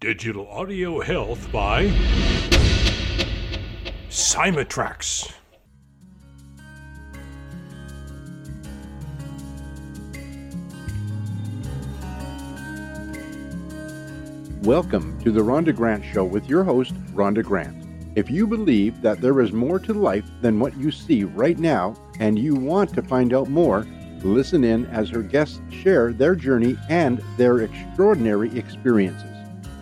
Digital Audio Health by Cymatrax. Welcome to the Rhonda Grant Show with your host, Rhonda Grant. If you believe that there is more to life than what you see right now and you want to find out more, listen in as her guests share their journey and their extraordinary experiences.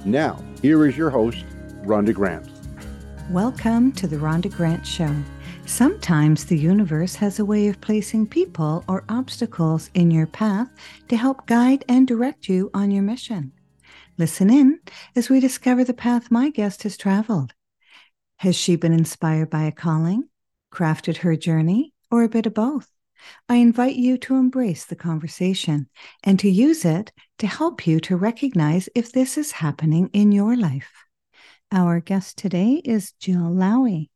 Now, here is your host, Rhonda Grant. Welcome to the Rhonda Grant Show. Sometimes the universe has a way of placing people or obstacles in your path to help guide and direct you on your mission. Listen in as we discover the path my guest has traveled. Has she been inspired by a calling, crafted her journey, or a bit of both? I invite you to embrace the conversation and to use it to help you to recognize if this is happening in your life. Our guest today is Jill Lowy,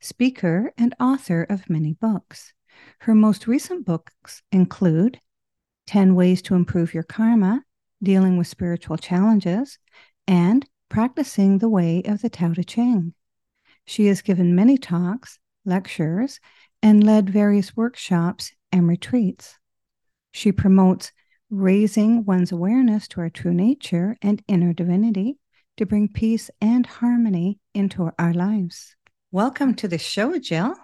speaker and author of many books. Her most recent books include 10 Ways to Improve Your Karma, Dealing with Spiritual Challenges, and Practicing the Way of the Tao Te Ching. She has given many talks, lectures, and led various workshops and retreats. She promotes raising one's awareness to our true nature and inner divinity to bring peace and harmony into our lives. Welcome to the show, Jill.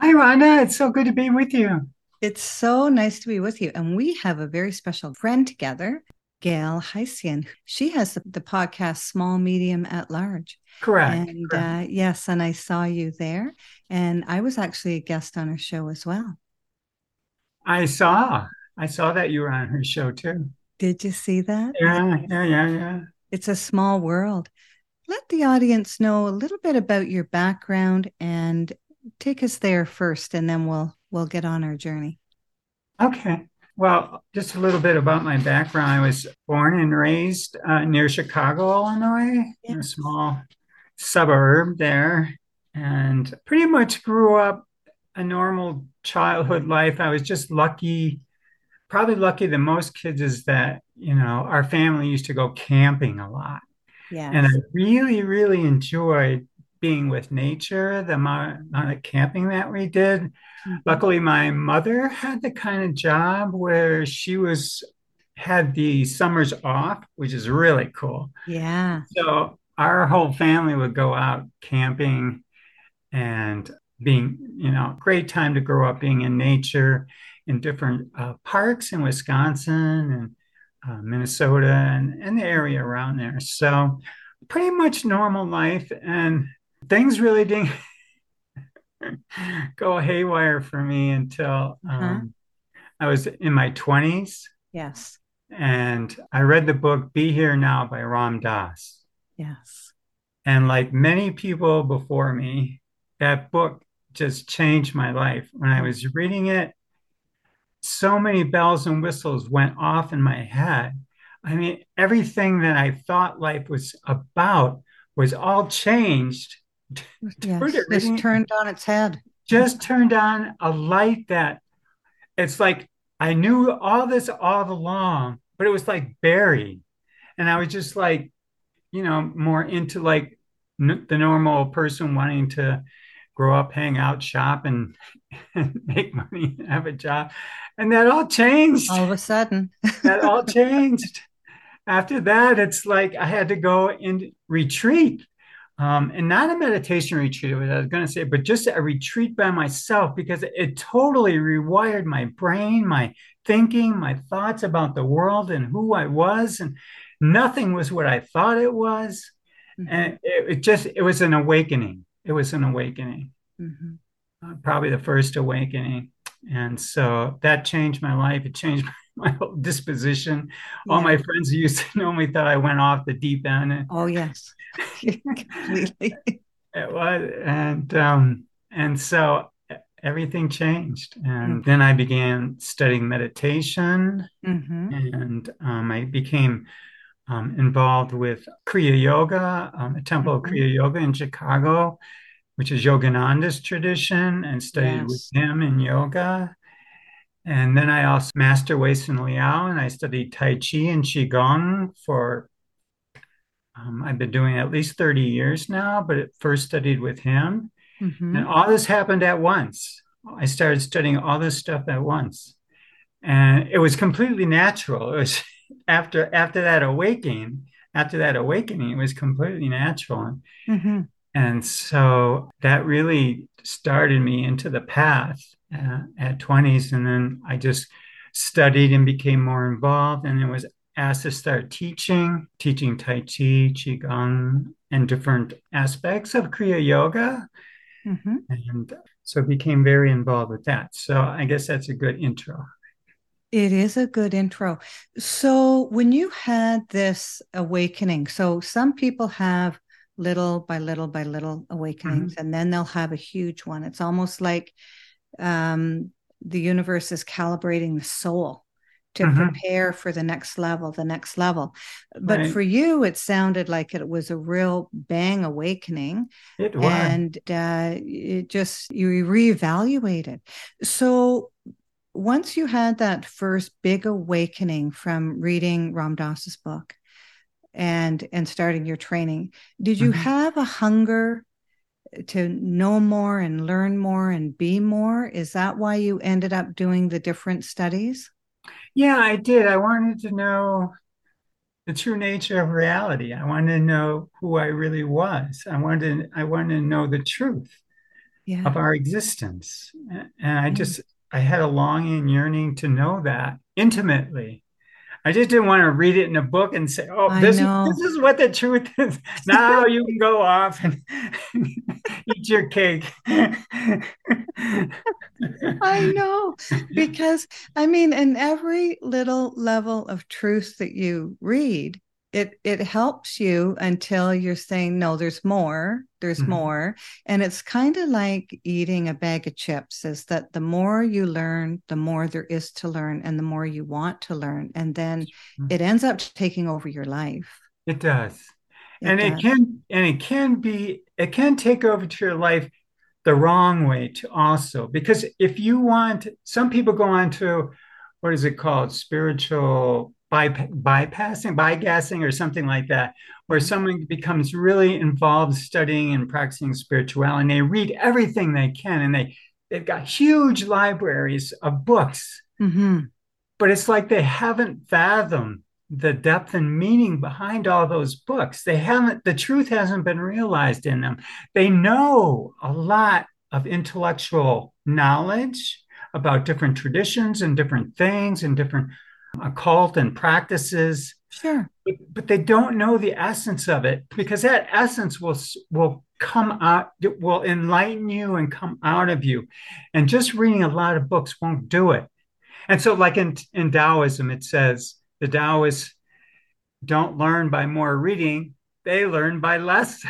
Hi, Rhonda. It's so good to be with you. It's so nice to be with you. And we have a very special friend together, Gail Heisian. She has the, the podcast Small, Medium, at Large. Correct. And correct. Uh, yes, and I saw you there. And I was actually a guest on her show as well. I saw. I saw that you were on her show too. Did you see that? Yeah, yeah, yeah, yeah. It's a small world. Let the audience know a little bit about your background and take us there first, and then we'll we'll get on our journey. Okay. Well, just a little bit about my background. I was born and raised uh, near Chicago, Illinois, in a small suburb there, and pretty much grew up a normal childhood life. I was just lucky, probably lucky than most kids, is that, you know, our family used to go camping a lot. Yeah. And I really, really enjoyed being with nature, the amount, of camping that we did. Mm-hmm. Luckily, my mother had the kind of job where she was had the summers off, which is really cool. Yeah. So our whole family would go out camping and being, you know, great time to grow up being in nature in different uh, parks in Wisconsin and uh, Minnesota and, and the area around there. So pretty much normal life and things really didn't go haywire for me until um, Uh-huh. I was in my 20s Yes. and I read the book Be Here Now by Ram Dass. Yes. And like many people before me, that book just changed my life. When I was reading it, so many bells and whistles went off in my head. I mean, everything that I thought life was about was all changed. Yes. It Just turned on its head. Just turned on a light that it's like I knew all this all along, but it was like buried. And I was just like, you know, more into like n- the normal person wanting to grow up, hang out, shop, and, and make money and have a job. And that all changed. All of a sudden. that all changed. After that, it's like I had to go and retreat. Um, and not a meditation retreat, what I was going to say, but just a retreat by myself because it totally rewired my brain, my thinking, my thoughts about the world and who I was. And nothing was what I thought it was. And it, it just, it was an awakening. It was an awakening Mhm. uh, probably the first awakening. And so that changed my life. It changed my whole disposition. All my friends who used to know me thought I went off the deep end. Oh, yes. Completely. it was, and um, and so everything changed. And then I began studying meditation, hmm and um, I became um, involved with Kriya Yoga, um, a temple of Mhm. Kriya Yoga in Chicago, which is Yogananda's tradition, and studied with him in yoga. And then I also master Waysun Liao, and I studied Tai Chi and Qigong for Um, I've been doing at least 30 years now, but it first studied with him. Mhm. And all this happened at once. I started studying all this stuff at once. And it was completely natural. It was after after that awakening, after that awakening, it was completely natural. Mhm. And so that really started me into the path uh, at 20s. And then I just studied and became more involved. And then was asked to start teaching, teaching Tai Chi, Qigong, and different aspects of Kriya Yoga. Mhm. And so became very involved with that. So I guess that's a good intro. It is a good intro. So, when you had this awakening, so some people have little by little by little awakenings, and then they'll have a huge one. It's almost like um, the universe is calibrating the soul to Mhm. prepare for the next level, the next level. But Right. for you, it sounded like it was a real bang awakening It was. and uh, it just you reevaluated. So once you had that first big awakening from reading Ram Dass's book and and starting your training, did you Mhm. have a hunger to know more and learn more and be more? Is that why you ended up doing the different studies? Yeah, I did. I wanted to know the true nature of reality. I wanted to know who I really was. I wanted I wanted to know the truth Yeah. of our existence. And I just I had a longing and yearning to know that intimately. I just didn't want to read it in a book and say, "Oh, this is this is what the truth is." Now you can go off and eat your cake. I know because I mean, in every little level of truth that you read, it it helps you until you're saying, no, there's more, there's Mhm. more. And it's kind of like eating a bag of chips, is that the more you learn, the more there is to learn, and the more you want to learn. And then Mhm. it ends up taking over your life. It does. It and it can and it can be it can take over to your life the wrong way to also because if you want some people go on to what is it called spiritual bypa- bypassing bygassing or something like that where Mhm. someone becomes really involved studying and practicing spirituality and they read everything they can and they they've got huge libraries of books Mhm. but it's like they haven't fathomed the depth and meaning behind all those books. They haven't, the truth hasn't been realized in them. They know a lot of intellectual knowledge about different traditions and different things and different occult and practices, Sure. but, but they don't know the essence of it because that essence will will come out, it will enlighten you and come out of you. And just reading a lot of books won't do it. And so, like in, in Taoism, it says the Taoists don't learn by more reading, they learn by less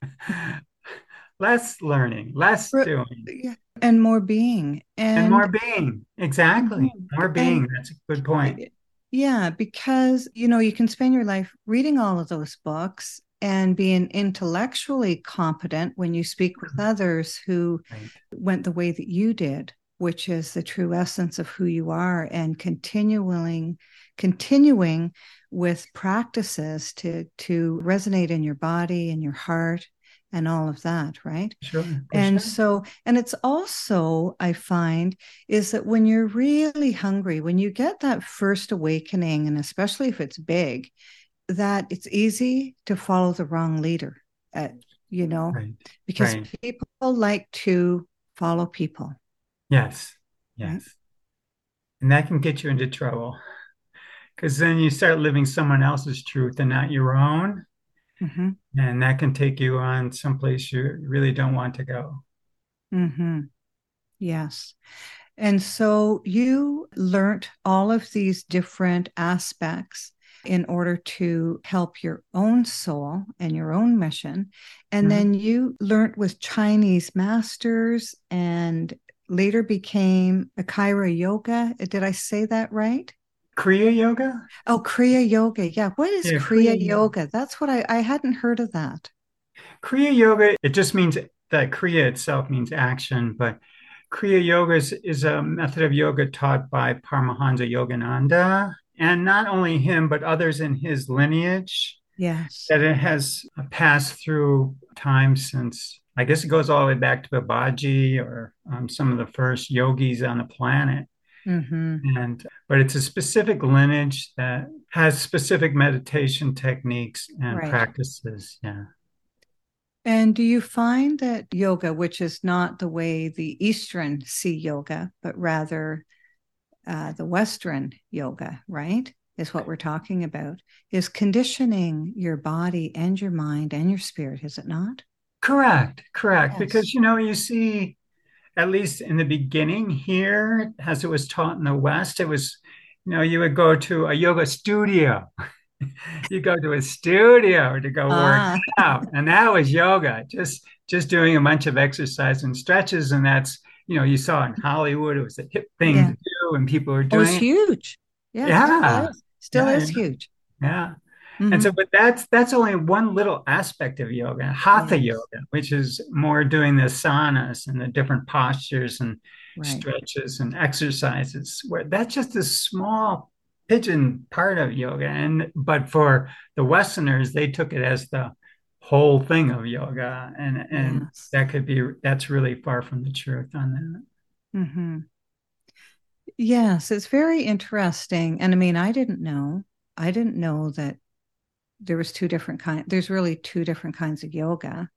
less learning, less doing, Yeah. And more being. and And more being. Exactly. Mhm. More And- being. That's a good point. Yeah, because you know, you can spend your life reading all of those books and being intellectually competent when you speak with others who Right. went the way that you did, which is the true essence of who you are and continuing continuing with practices to to resonate in your body and your heart and all of that, right? Sure. And sure. so, and it's also, I find, is that when you're really hungry, when you get that first awakening, and especially if it's big, that it's easy to follow the wrong leader, uh, you know, Right. because right. people like to follow people. Yes. Right. Yes. And that can get you into trouble because then you start living someone else's truth and not your own. Hmm And that can take you on someplace you really don't want to go. hmm Yes. And so you learnt all of these different aspects in order to help your own soul and your own mission. And Mhm. then you learnt with Chinese masters and later became a Akira Yoga. Did I say that right? Kriya Yoga? Oh, Kriya Yoga. Yeah. What is Yeah, Kriya Kriya Yoga? That's what I, I hadn't heard of that. Kriya Yoga, it just means that Kriya itself means action, but Kriya Yoga is, is a method of yoga taught by Paramahansa Yogananda. And not only him, but others in his lineage Yes. that it has passed through time since I guess it goes all the way back to Babaji or um, some of the first yogis on the planet. Hmm And but it's a specific lineage that has specific meditation techniques and Right. practices. Yeah. And do you find that yoga, which is not the way the Eastern see yoga, but rather uh, the Western yoga, right? Is what we're talking about, is conditioning your body and your mind and your spirit, is it not? Correct, correct. Yes. Because you know, you see, at least in the beginning here, as it was taught in the West, it was, you know, you would go to a yoga studio. You go to a studio to go work Ah, out, and that was yoga, just just doing a bunch of exercise and stretches, and that's, you know, you saw in Hollywood, it was a hip thing Yeah. to do, and people were doing it was huge. Yeah, Yeah. still is, still Yeah, is huge. Yeah. Mhm. And so, but that's that's only one little aspect of yoga, hatha Yes. yoga, which is more doing the asanas and the different postures and right. stretches and exercises. Where that's just a small pigeon part of yoga, and but for the Westerners, they took it as the whole thing of yoga, and and Yes. that could be that's really far from the truth on that. Mm-hmm. Yes, it's very interesting. And I mean, I didn't know. I didn't know that there was two different kind. There's really two different kinds of yoga,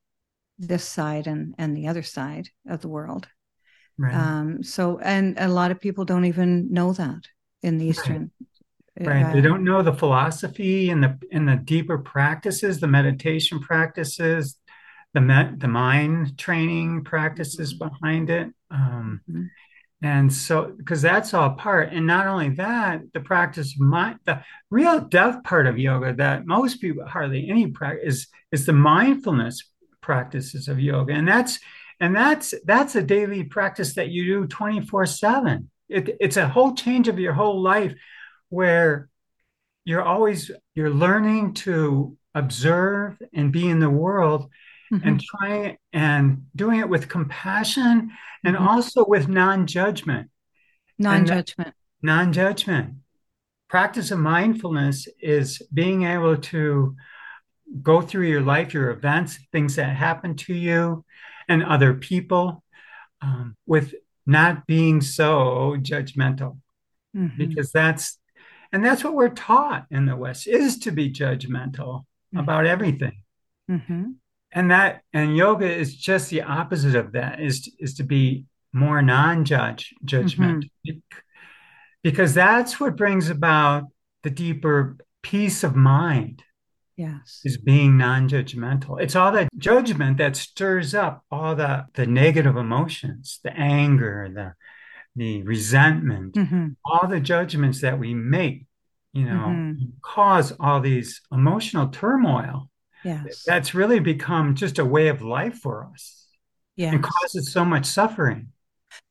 this side and and the other side of the world. Right. Um, so, and a lot of people don't even know that in the Eastern. Right. They uh, don't know the philosophy and the and the deeper practices, the meditation practices, the met, the mind training practices behind it. Um, Mhm. And so, because that's all part, and not only that, the practice of mind, the real depth part of yoga that most people hardly any practice is is the mindfulness practices of yoga, and that's and that's that's a daily practice that you do 24/7. It, it's a whole change of your whole life where you're always you're learning to observe and be in the world Mhm. and trying and doing it with compassion and Mhm. also with non-judgment non-judgment. non-judgment practice of mindfulness is being able to go through your life your events things that happen to you and other people um, with not being so judgmental Mhm. because that's and that's what we're taught in the west is to be judgmental about everything Mhm. And that and yoga is just the opposite of that is is to be more non-judge judgment because that's what brings about the deeper peace of mind Yes. is being non-judgmental it's all that judgment that stirs up all the the negative emotions the anger the the resentment Mhm. all the judgments that we make, you know, Mhm. cause all these emotional turmoil. Yes. That's really become just a way of life for us Yeah. and causes so much suffering.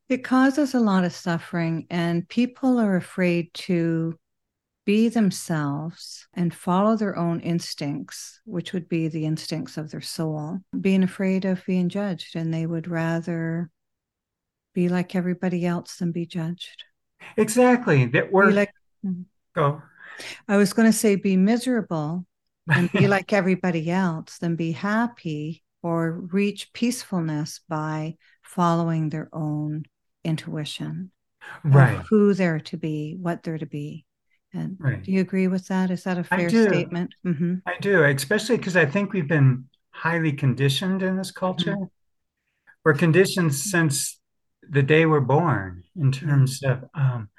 It causes a lot of suffering, and people are afraid to be themselves and follow their own instincts, which would be the instincts of their soul, being afraid of being judged, and they would rather be like everybody else than be judged. Exactly. That Be we're like, hmm. go. I was going to say, be miserable and be like everybody else than be happy or reach peacefulness by following their own intuition. right. who they're to be, what they're to be. And Right. do you agree with that? Is that a fair do. statement? hmm I do, especially because I think we've been highly conditioned in this culture. We're conditioned since the day we're born in terms of, um,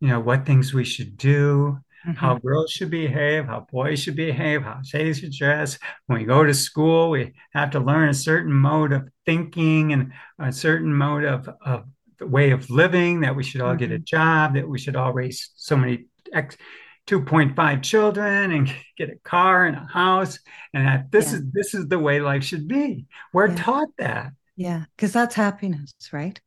you know, what things we should do, how mm-hmm. girls should behave, how boys should behave, how they should dress. When we go to school, we have to learn a certain mode of thinking and a certain mode of, of the way of living, that we should all get a mm-hmm. job, that we should all raise so many X 2.5 children and get a car and a house, and that this Yeah. is this is the way life should be. We're Yeah. taught that. Yeah, because that's happiness, right?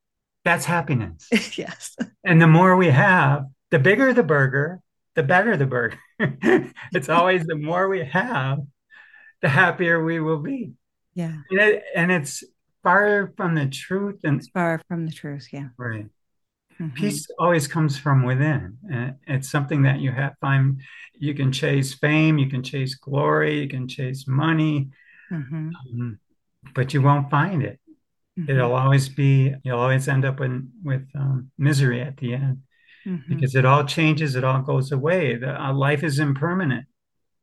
That's happiness. yes. And the more we have, the bigger the burger, the better the burger. it's always the more we have, the happier we will be. Yeah. And, it, and it's far from the truth. And It's far from the truth. Yeah. right. Mm-hmm. Peace always comes from within. And it's something that you have find you can chase fame, you can chase glory, you can chase money, mm-hmm. um, but you won't find it. Mm-hmm. It'll always be, you'll always end up in, with um, misery at the end mm-hmm. because it all changes, it all goes away. The, uh, life is impermanent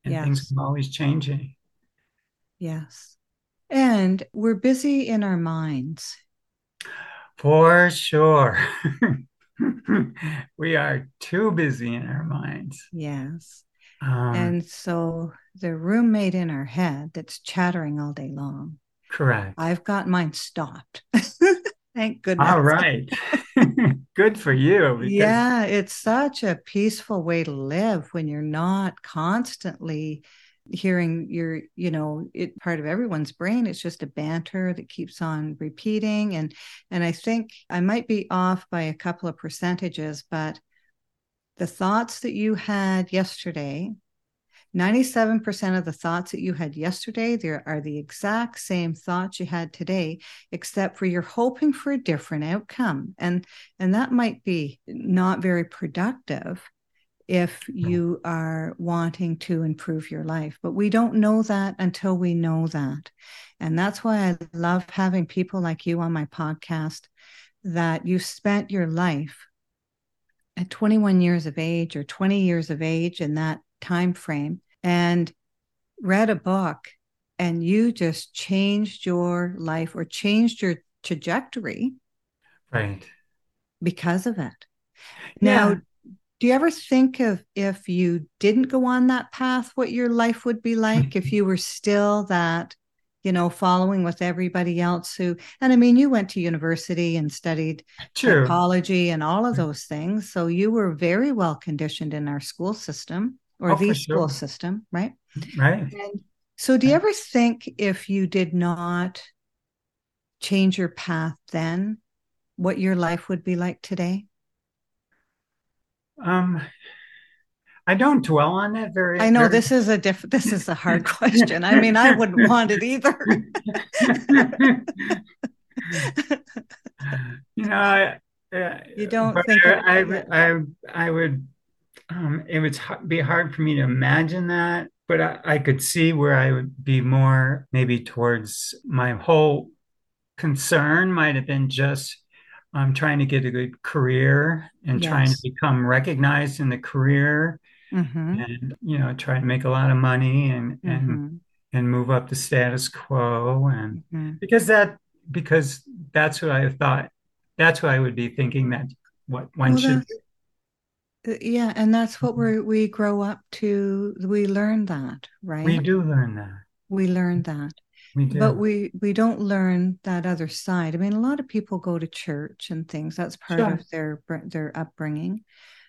and yes. things are always changing. Yes. And we're busy in our minds. For sure. we are too busy in our minds. Yes. Um, and so the roommate in our head that's chattering all day long. Correct. I've got mine stopped. Thank goodness. All right. Good for you. Yeah, it's such a peaceful way to live when you're not constantly hearing your you know it part of everyone's brain it's just a banter that keeps on repeating and and i think i might be off by a couple of percentages but the thoughts that you had yesterday 97% of the thoughts that you had yesterday there are the exact same thoughts you had today except for you're hoping for a different outcome and and that might be not very productive if hmm. you are wanting to improve your life. But we don't know that until we know that. And that's why I love having people like you on my podcast that you spent your life at 21 years of age or 20 years of age in that time frame and read a book and you just changed your life or changed your trajectory right because of it yeah. now do you ever think of if you didn't go on that path what your life would be like if you were still that you know following with everybody else who and i mean you went to university and studied True. psychology and all of those things so you were very well conditioned in our school system or oh, the school sure. system right right and so do you ever think if you did not change your path then what your life would be like today um, I don't dwell on that very. I know very... this is a diff. This is a hard question. I mean, I wouldn't want it either. you know, I, uh, you don't think I, I, I, I would. Um, it would be hard for me to imagine that, but I, I could see where I would be more maybe towards my whole concern might have been just I'm trying to get a good career and yes. trying to become recognized in the career mm-hmm. and you know try to make a lot of money and mm-hmm. and and move up the status quo and mm-hmm. because that because that's what I thought that's what I would be thinking that what one well, should Uh, yeah and that's what mm-hmm. we we grow up to we learn that right we do learn that we learn that we do. But we we don't learn that other side. I mean, a lot of people go to church and things. That's part sure. of their their upbringing.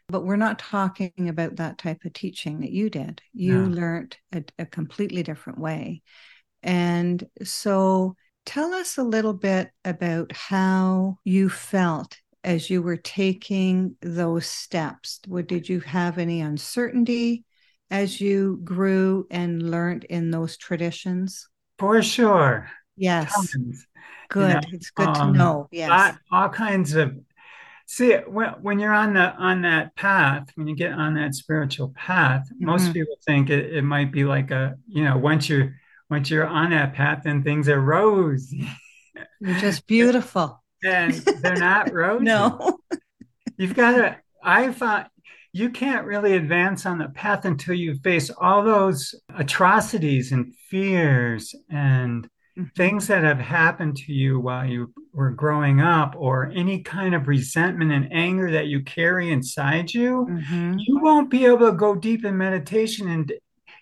But we're not talking about that type of teaching that you did. You no. learned a, a completely different way. And so tell us a little bit about how you felt as you were taking those steps. What did you have any uncertainty as you grew and learned in those traditions? For sure. Yes. Tons. Good. You know, it's good um, to know. Yes. All, all kinds of see when, when you're on the on that path when you get on that spiritual path mm-hmm. most people think it, it might be like a you know once you're once you're on that path then things are you're just beautiful and they're not rosy no you've got to i found you can't really advance on the path until you face all those atrocities and fears and mm-hmm. things that have happened to you while you were growing up or any kind of resentment and anger that you carry inside you mm-hmm. you won't be able to go deep in meditation and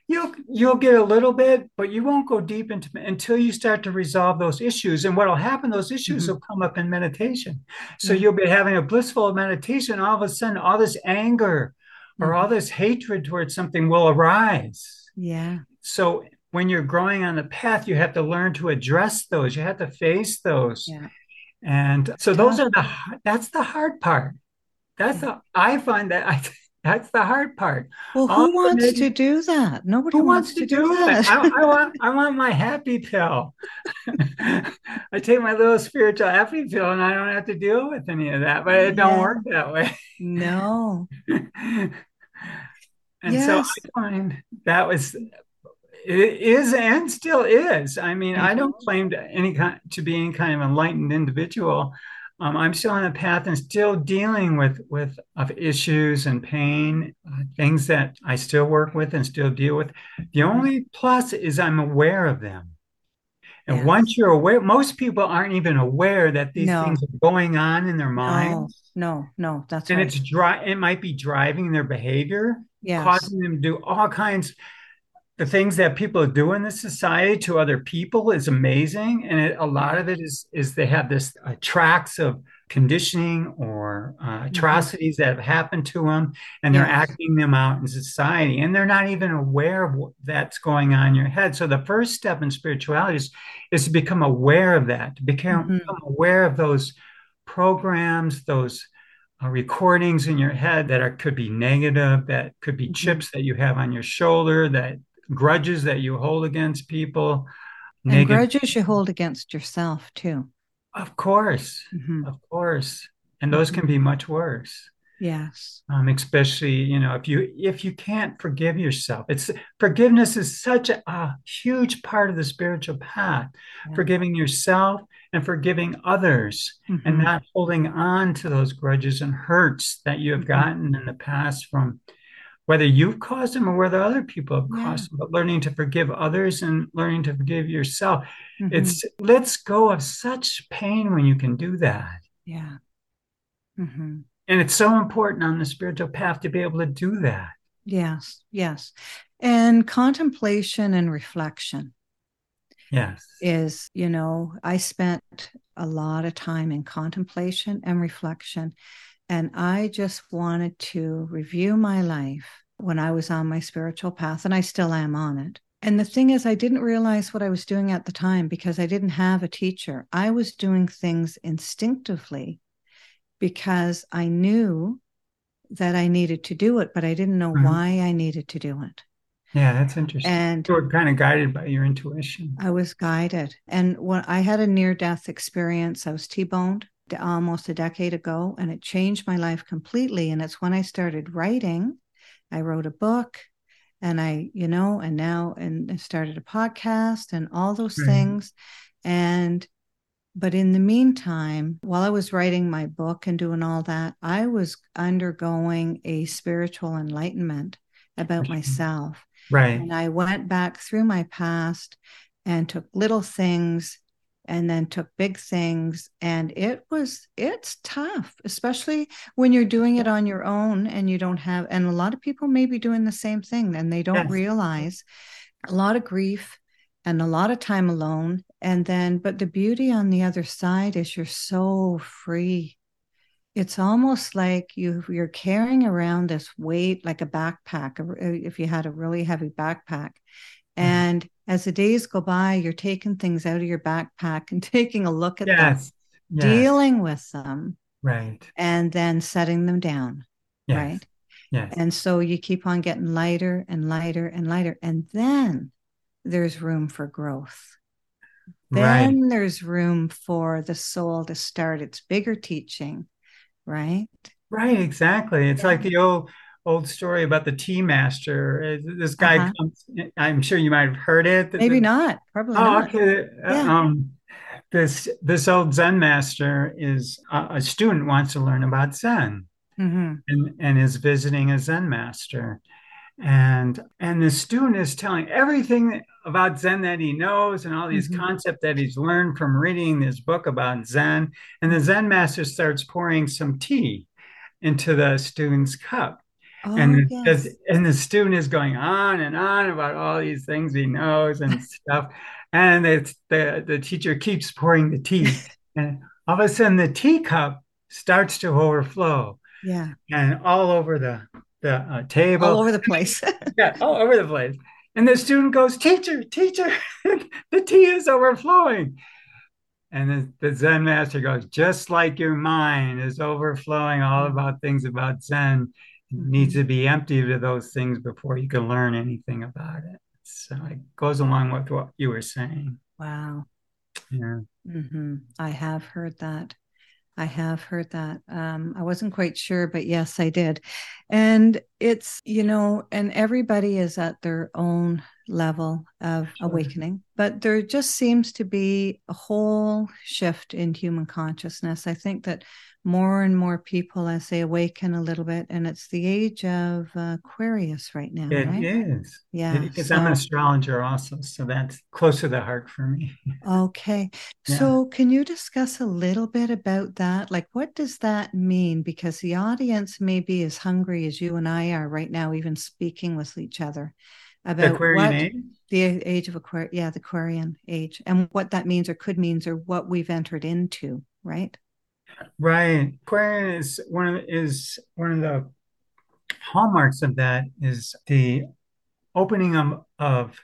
you'll you'll get a little bit but you won't go deep into until you start to resolve those issues and what'll happen those issues mm-hmm. will come up in meditation so mm-hmm. you'll be having a blissful meditation all of a sudden all this anger mm-hmm. or all this hatred towards something will arise yeah so when you're growing on the path you have to learn to address those you have to face those yeah. and so those are the that's the hard part that's yeah. the i find that i that's the hard part. Well, who the wants to do that? Nobody Who wants to do that. it? I, I want I want my happy pill. I take my little spiritual happy pill and I don't have to deal with any of that, but it don't work that way. No. And so I find that was it is and still is. I mean, I don't claim to any kind to be any kind of enlightened individual. Um, I'm still on a path and still dealing with with of issues and pain, uh, things that I still work with and still deal with. The only plus is I'm aware of them. And Yes. once you're aware, most people aren't even aware that these No. things are going on in their minds. No, no, no, that's And right. it's dry, it might be driving their behavior Yes. causing them to do all kinds the things that people do in this society to other people is amazing and it, a lot of it is is they have this uh, tracks of conditioning or uh, atrocities that have happened to them and they're Mm-hmm. Yes. acting them out in society and they're not even aware of what that's going on in your head so the first step in spirituality is, is to become aware of that to become, Mhm. become aware of those programs those uh, recordings in your head that are could be negative, that could be Mhm. chips that you have on your shoulder, that grudges that you hold against people. And Negative, grudges you hold against yourself too. of course, Mhm. of course, and those can be much worse. Yes. Um, especially you know if you if you can't forgive yourself, it's forgiveness is such a, a huge part of the spiritual path. Yeah. Forgiving yourself and forgiving others. and Mhm. not holding on to those grudges and hurts that you have Mhm. gotten in the past from whether you've caused them or whether other people have Yeah. caused them, but learning to forgive others and learning to forgive yourself. Mhm. It's let's go of such pain when you can do that. yeah. hmm And it's so important on the spiritual path to be able to do that. Yes. Yes. And contemplation and reflection Yes. is, you know, I spent a lot of time in contemplation and reflection. And I just wanted to review my life when I was on my spiritual path, and I still am on it. And the thing is, I didn't realize what I was doing at the time because I didn't have a teacher. I was doing things instinctively because I knew that I needed to do it, but I didn't know Mhm. why I needed to do it. Yeah, that's interesting. And you were kind of guided by your intuition. I was guided. And when I had a near death experience, I was T boned almost a decade ago, and it changed my life completely. And it's when I started writing, I wrote a book and I, you know, and now, and I started a podcast and all those Right. things. And, but in the meantime, while I was writing my book and doing all that, I was undergoing a spiritual enlightenment about Mhm. myself. Right. And I went back through my past and took little things and then took big things. And it was, it's tough, especially when you're doing it on your own and you don't have, and a lot of people may be doing the same thing and they don't Yes. realize a lot of grief and a lot of time alone. And then, but the beauty on the other side is you're so free. It's almost like you you're carrying around this weight like a backpack. If you had a really heavy backpack, mm-hmm. and as the days go by, you're taking things out of your backpack and taking a look at them, Yes. Yes. dealing with them, Right. and then setting them down. Yes. Right. Yes. And so you keep on getting lighter and lighter and lighter. And then there's room for growth. Right. Then there's room for the soul to start its bigger teaching, right? Right, exactly. It's Yeah. like the old old story about the tea master. Uh, This guy Uh-huh. comes, I'm sure you might have heard it. Maybe The- not. Probably Oh, not. okay. Uh, Yeah. Um, this this old Zen master is uh, a student wants to learn about Zen hmm and, and is visiting a Zen master. And and the student is telling everything about Zen that he knows and all these Mhm. concepts that he's learned from reading this book about Zen. And the Zen master starts pouring some tea into the student's cup. Oh, and the, yes. and the student is going on and on about all these things he knows and stuff. And it's the, the teacher keeps pouring the tea. and all of a sudden the teacup starts to overflow Yeah. and all over the, the uh, table. All over the place. Yeah, all over the place. And the student goes, Teacher, teacher, the tea is overflowing. And the, the Zen master goes, Just like your mind is overflowing all about things about Zen. Needs to be emptied of those things before you can learn anything about it. So it goes along with what you were saying. Wow. Yeah. Mm-hmm. I have heard that. I have heard that. Um, I wasn't quite sure, but yes, I did. And it's, you know, and everybody is at their own level of sure. awakening, but there just seems to be a whole shift in human consciousness. I think that more and more people as they awaken a little bit and it's the age of aquarius right now It right? is. yeah because so, i'm an astrologer also so that's close to the heart for me okay yeah. so can you discuss a little bit about that like what does that mean because the audience may be as hungry as you and i are right now even speaking with each other about Aquarian what age? the age of Aquarius, yeah, the Aquarian age, and what that means or could means or what we've entered into, right? Right. Aquarian is one of is one of the hallmarks of that is the opening of, of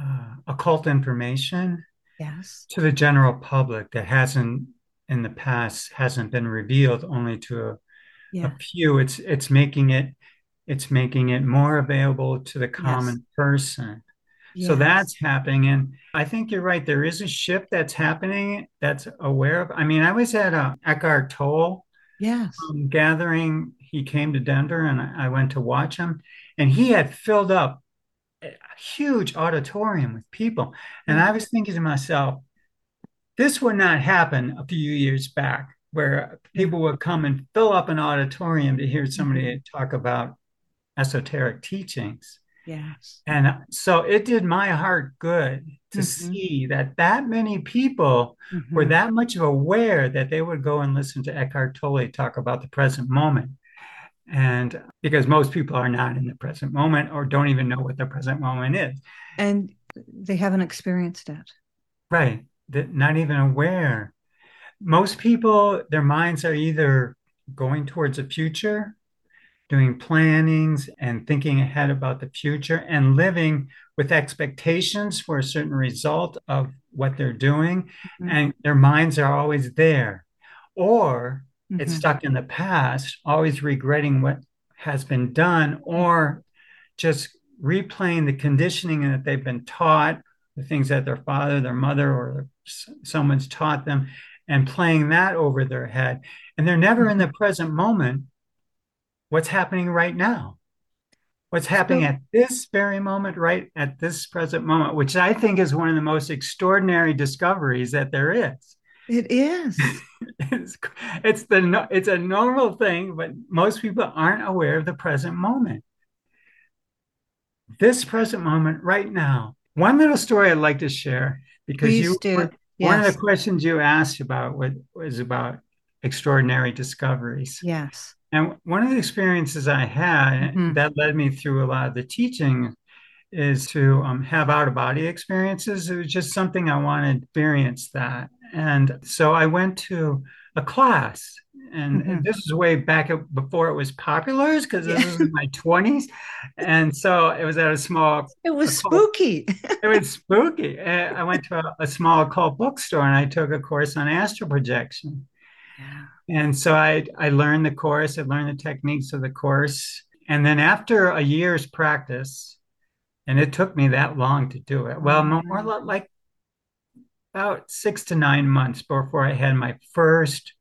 uh, occult information yes to the general public that hasn't in the past hasn't been revealed only to a, yeah. a few it's it's making it it's making it more available to the common yes. person Yes. So that's happening. And I think you're right. There is a shift that's happening that's aware of. I mean, I was at a Eckhart Tolle yes. Um, gathering. He came to Denver and I, I went to watch him. And he had filled up a huge auditorium with people. And I was thinking to myself, this would not happen a few years back where people would come and fill up an auditorium to hear somebody mm-hmm. talk about esoteric teachings. Yes. And so it did my heart good to mm-hmm. see that that many people mm-hmm. were that much of aware that they would go and listen to Eckhart Tolle talk about the present moment. And because most people are not in the present moment or don't even know what the present moment is. And they haven't experienced it. Right. That not even aware. Most people, their minds are either going towards a future doing plannings and thinking ahead about the future and living with expectations for a certain result of what they're doing mm-hmm. and their minds are always there or mm-hmm. it's stuck in the past always regretting what has been done or just replaying the conditioning that they've been taught the things that their father their mother or someone's taught them and playing that over their head and they're never in the mm-hmm. present moment what's happening right now. What's happening at this very moment right at this present moment which i think is one of the most extraordinary discoveries that there is. It is. It's, it's the it's a normal thing but most people aren't aware of the present moment. This present moment right now. One little story i'd like to share because Please you do. Yes. one of the questions you asked about was, was about extraordinary discoveries. Yes and one of the experiences I had mm-hmm. that led me through a lot of the teaching is to um, have out of body experiences. It was just something I wanted to experience that. And so I went to a class. And, mm-hmm. and this was way back before it was popular because this was in my 20s. And so it was at a small. It was spooky. it was spooky. I went to a, a small occult bookstore and I took a course on astral projection. Yeah and so I, I learned the course, I learned the techniques of the course. And then after a year's practice, and it took me that long to do it, well, more mm-hmm. like about six to nine months before I had my first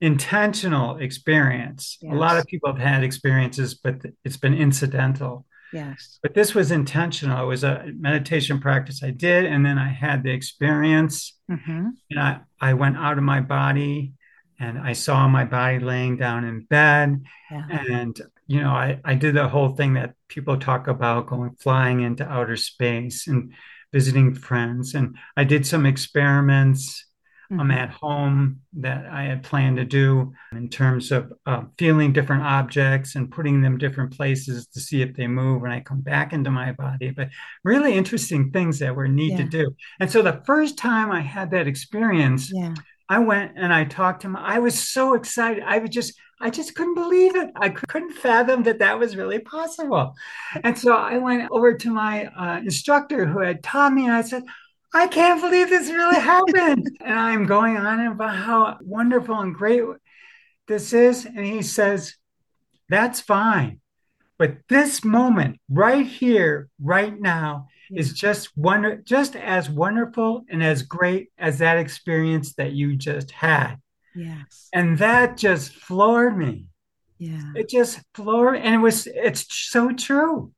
intentional experience. Yes. A lot of people have had experiences, but it's been incidental. Yes. But this was intentional. It was a meditation practice I did, and then I had the experience. Mm-hmm. And I, I went out of my body and I saw my body laying down in bed. Yeah. And, you know, I, I did the whole thing that people talk about going flying into outer space and visiting friends. And I did some experiments um, mm-hmm. um, at home that I had planned to do in terms of uh, feeling different objects and putting them different places to see if they move when I come back into my body. But really interesting things that were neat yeah. to do. And so the first time I had that experience, yeah. I went and I talked to him. I was so excited. I was just, I just couldn't believe it. I couldn't fathom that that was really possible. And so I went over to my uh, instructor who had taught me, and I said, I can't believe this really happened. and I'm going on about how wonderful and great this is. And he says, That's fine. But this moment right here, right now. Is just wonder just as wonderful and as great as that experience that you just had. Yes. And that just floored me. Yeah. It just floored, and it was it's so true.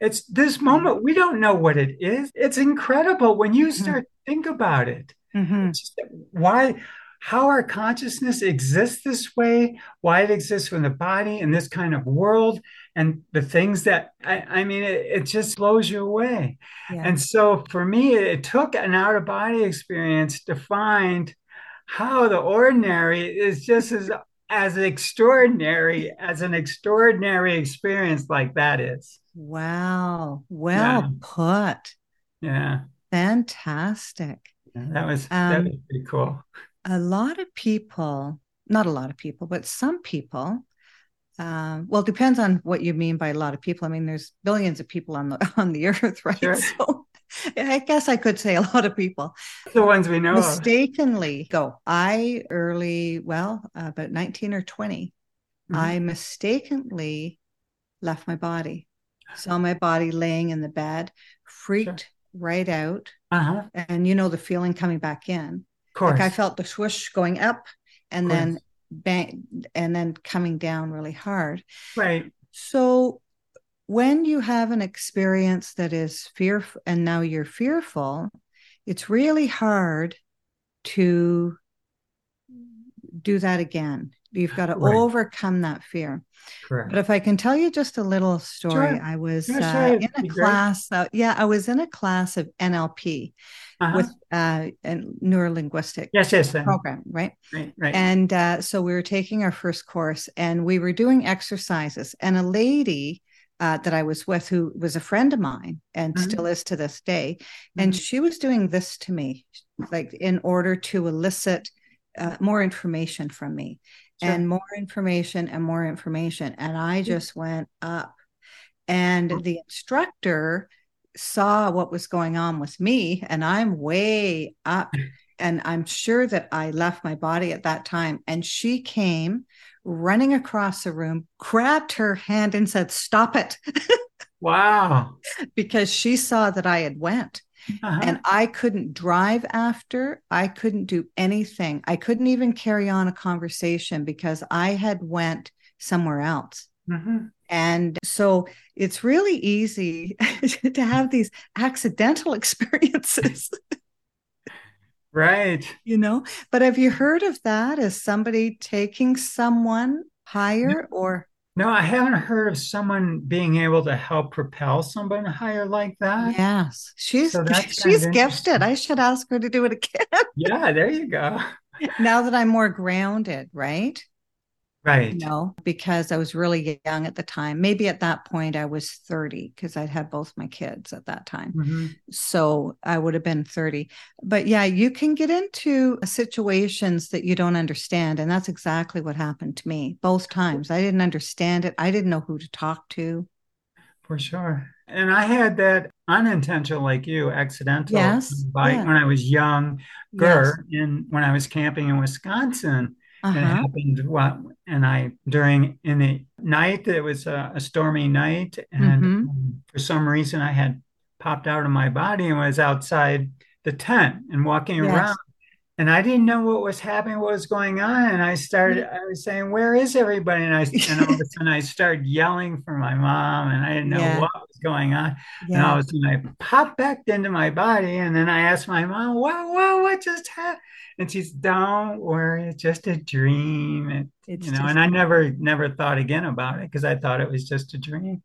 It's this moment, we don't know what it is. It's incredible when you Mhm. start to think about it. Mhm. It's just why how our consciousness exists this way, why it exists in the body in this kind of world, and the things that I, I mean, it, it just blows you away. Yeah. And so for me, it took an out of body experience to find how the ordinary is just as as extraordinary as an extraordinary experience like that is. Wow. Well Yeah. put. Yeah, Fantastic. that was that Um, was pretty cool. A lot of people, not a lot of people, but some people, um, well, it depends on what you mean by a lot of people. I mean, there's billions of people on the on the earth, right? Sure. So I guess I could say a lot of people The ones we know mistakenly go. I early, well, uh, about 19 or 20, Mhm. I mistakenly left my body. Saw my body laying in the bed, freaked right out. Uh-huh. And you know the feeling coming back in. Like I felt the swoosh going up and then bang and then coming down really hard. Right. So when you have an experience that is fearful and now you're fearful, it's really hard to do that again. You've got to Right. overcome that fear. Correct. But if I can tell you just a little story, Sure. I was Yeah, uh, sure. in a class. Uh, yeah, I was in a class of NLP Uh-huh. with uh, a neurolinguistic yes, yes, program, right? right, right. And uh, so we were taking our first course and we were doing exercises. And a lady uh, that I was with, who was a friend of mine and Mhm. still is to this day, and Mhm. she was doing this to me, like in order to elicit uh, more information from me Sure. and more information and more information. And I just went up. And the instructor saw what was going on with me, and I'm way up. And I'm sure that I left my body at that time. And she came running across the room, grabbed her hand, and said, Stop it, wow. because she saw that I had went Uh-huh. and I couldn't drive after. I couldn't do anything. I couldn't even carry on a conversation because I had went somewhere else. Mhm. And so it's really easy to have these accidental experiences, Right. you know. But have you heard of that as somebody taking someone higher or No, I haven't heard of someone being able to help propel someone higher like that. yes, she's So she's gifted. I should ask her to do it again Yeah, there you go. now that I'm more grounded, right? Right. you know, because I was really young at the time. Maybe at that point I was 30 because I'd had both my kids at that time. Mhm. So I would have been 30. But yeah, you can get into situations that you don't understand. And that's exactly what happened to me both times. I didn't understand it. I didn't know who to talk to. For sure. And I had that unintentional, like you, accidental Yes, yeah. when I was younger, Yes. and when I was camping in Wisconsin. And it Uh-huh. happened what and I during in the night it was a, a stormy night and Mhm. um, for some reason I had popped out of my body and was outside the tent and walking Yes. around and I didn't know what was happening what was going on and I started I was saying where is everybody and I and all of a sudden I started yelling for my mom and I didn't know Yeah. what was going on and all Yeah. of a sudden I popped back into my body and then I asked my mom what what what just happened and she's, don't worry, it's just a dream. And, It's you know, and I never, never thought again about it because I thought it was just a dream.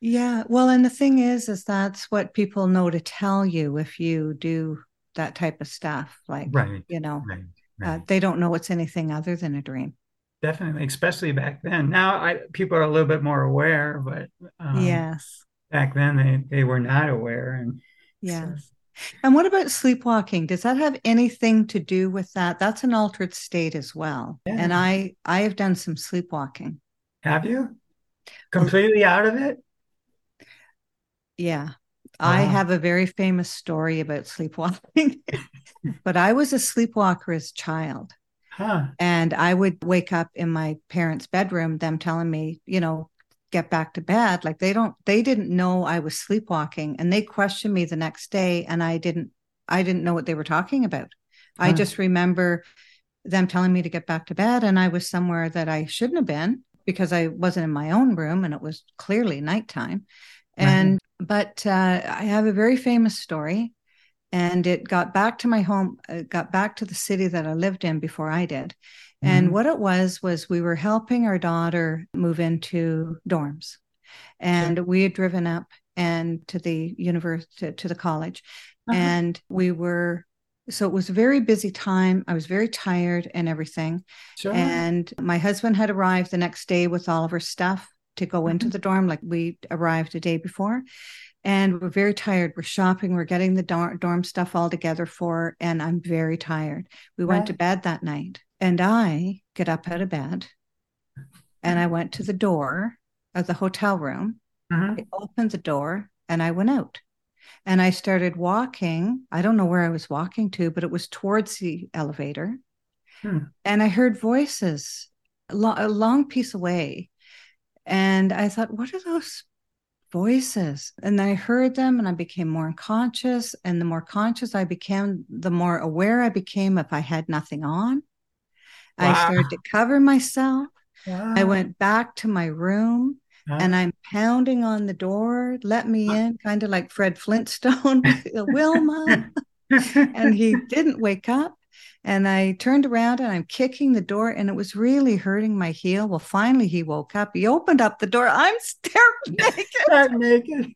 Yeah. Well, and the thing is, is that's what people know to tell you if you do that type of stuff. Like, Right, you know, right, uh, they don't know it's anything other than a dream. Definitely, especially back then. Now I, people are a little bit more aware, but um, yes. back then they, they were not aware. And Yes. And what about sleepwalking? Does that have anything to do with that? That's an altered state as well. Yeah. And I I have done some sleepwalking. have you completely out of it? Yeah. I have a very famous story about sleepwalking. but I was a sleepwalker as a child. Huh. And I would wake up in my parents' bedroom, them telling me, you know, get back to bed. Like they don't, they didn't know I was sleepwalking and they questioned me the next day and I didn't, I didn't know what they were talking about. I just remember them telling me to get back to bed and I was somewhere that I shouldn't have been because I wasn't in my own room and it was clearly nighttime. Right. And, but uh, I have a very famous story and it got back to my home, it got back to the city that I lived in before I did. And Mhm. what it was was we were helping our daughter move into dorms, and we had driven up and to the university to, to the college, Uh-huh. and we were. So it was a very busy time. I was very tired and everything. Sure. And my husband had arrived the next day with all of her stuff to go into Mhm. the dorm, like we arrived a day before. And we're very tired. We're shopping. We're getting the dorm, dorm stuff all together for, and I'm very tired. We went to bed that night, and I get up out of bed, and I went to the door of the hotel room. Mhm. I opened the door, and I went out. And I started walking. I don't know where I was walking to, but it was towards the elevator. Hmm. And I heard voices a, lo- a long piece away. And I thought, what are those voices? And I heard them and I became more conscious. And the more conscious I became, the more aware I became if I had nothing on. I started to cover myself. I went back to my room Huh? and I'm pounding on the door, let me in, kind of like Fred Flintstone, Wilma. and he didn't wake up. And I turned around and I'm kicking the door, and it was really hurting my heel. Well, finally, he woke up. He opened up the door. I'm staring naked. Start naked.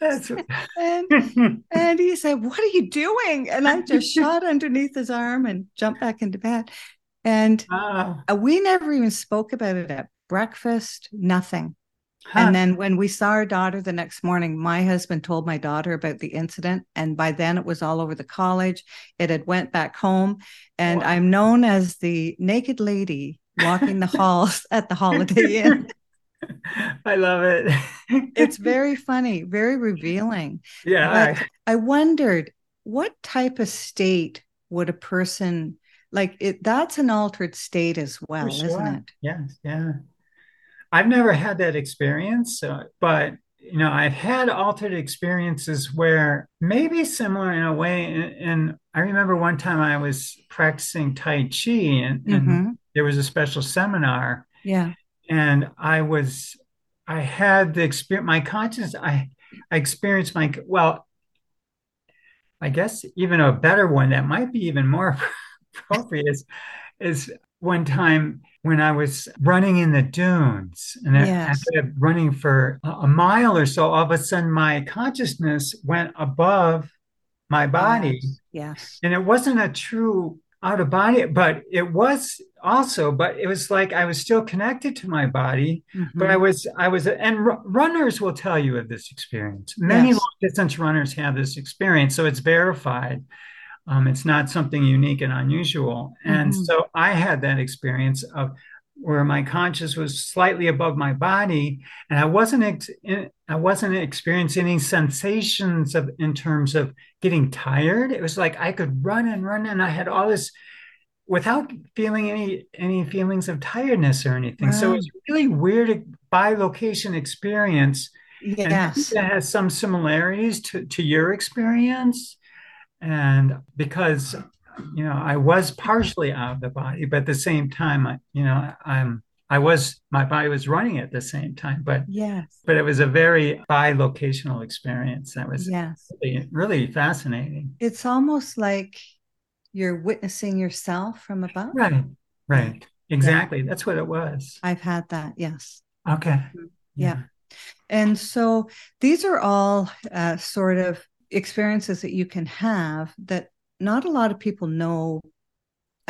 That's And, and he said, What are you doing? And I just shot underneath his arm and jumped back into bed. And wow. uh, we never even spoke about it at breakfast, nothing. Huh. And then when we saw our daughter the next morning, my husband told my daughter about the incident, and by then it was all over the college. It had went back home, and Wow. I'm known as the naked lady walking the halls at the Holiday Inn. I love it. It's very funny, very revealing. yeah. But I wondered what type of state would a person like it that's an altered state as well, For isn't it? Yes, yeah. I've never had that experience, so, but you know, I've had altered experiences where maybe similar in a way. And, and I remember one time I was practicing Tai Chi, and, and Mhm. there was a special seminar, Yeah. and I was, I had the experience, my conscious, I, I experienced my, well, I guess even a better one that might be even more appropriate is, is one time when I was running in the dunes and I- Yes. after running for a mile or so, all of a sudden my consciousness went above my body. Yes. Yes. And it wasn't a true out of body, but it was also, but it was like I was still connected to my body, but I Mhm. was, I was, and ru- runners will tell you of this experience. Many Yes. long distance runners have this experience, so it's verified. Um, it's not something unique and unusual. And Mhm. so I had that experience of where my conscious was slightly above my body, and I wasn't, ex- in, I wasn't experiencing any sensations of in terms of getting tired. It was like I could run and run, and I had all this without feeling any any feelings of tiredness or anything. So it was really weird bi-location experience. And I Yes. that has some similarities to, to your experience. And because, you know, I was partially out of the body, but at the same time, I, you know, I'm, I was, my body was running at the same time, but, Yes. but it was a very bi-locational experience that was Yes. really, really fascinating. It's almost like you're witnessing yourself from above. Right, right. Exactly. That's what it was. I've had that. Yes. Okay. Yeah. And so these are all uh, sort of experiences that you can have that not a lot of people know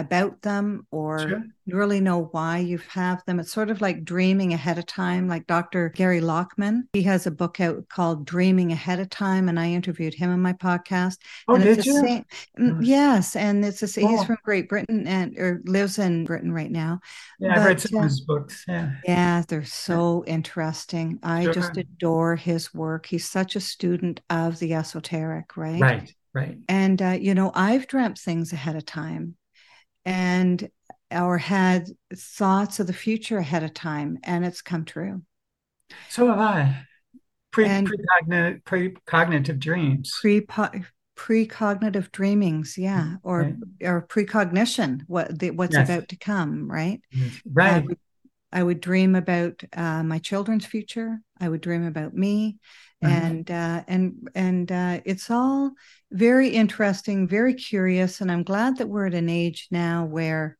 about them or Sure. really know why you have them. It's sort of like dreaming ahead of time. Like Dr. Gary Lachman, he has a book out called Dreaming Ahead of Time, and I interviewed him in my podcast. Oh, and did it's you? same. Mm. Yes, and it's a, same. He's from Great Britain and or lives in Britain right now. Yeah, I've read But, some of uh, his books. Yeah. Yeah, they're so interesting. I just adore his work. He's such a student of the esoteric, right? Right, right. And uh, you know, I've dreamt things ahead of time. And or had thoughts of the future ahead of time and it's come true So have I. Pre And- precognitive precognitive dreams. pre precognitive dreamings yeah or Right. or precognition what the, what's Yes. about to come right I Right. would, I would dream about uh, my children's future. I would dream about me. And uh, and and uh, it's all very interesting, very curious. And I'm glad that we're at an age now where,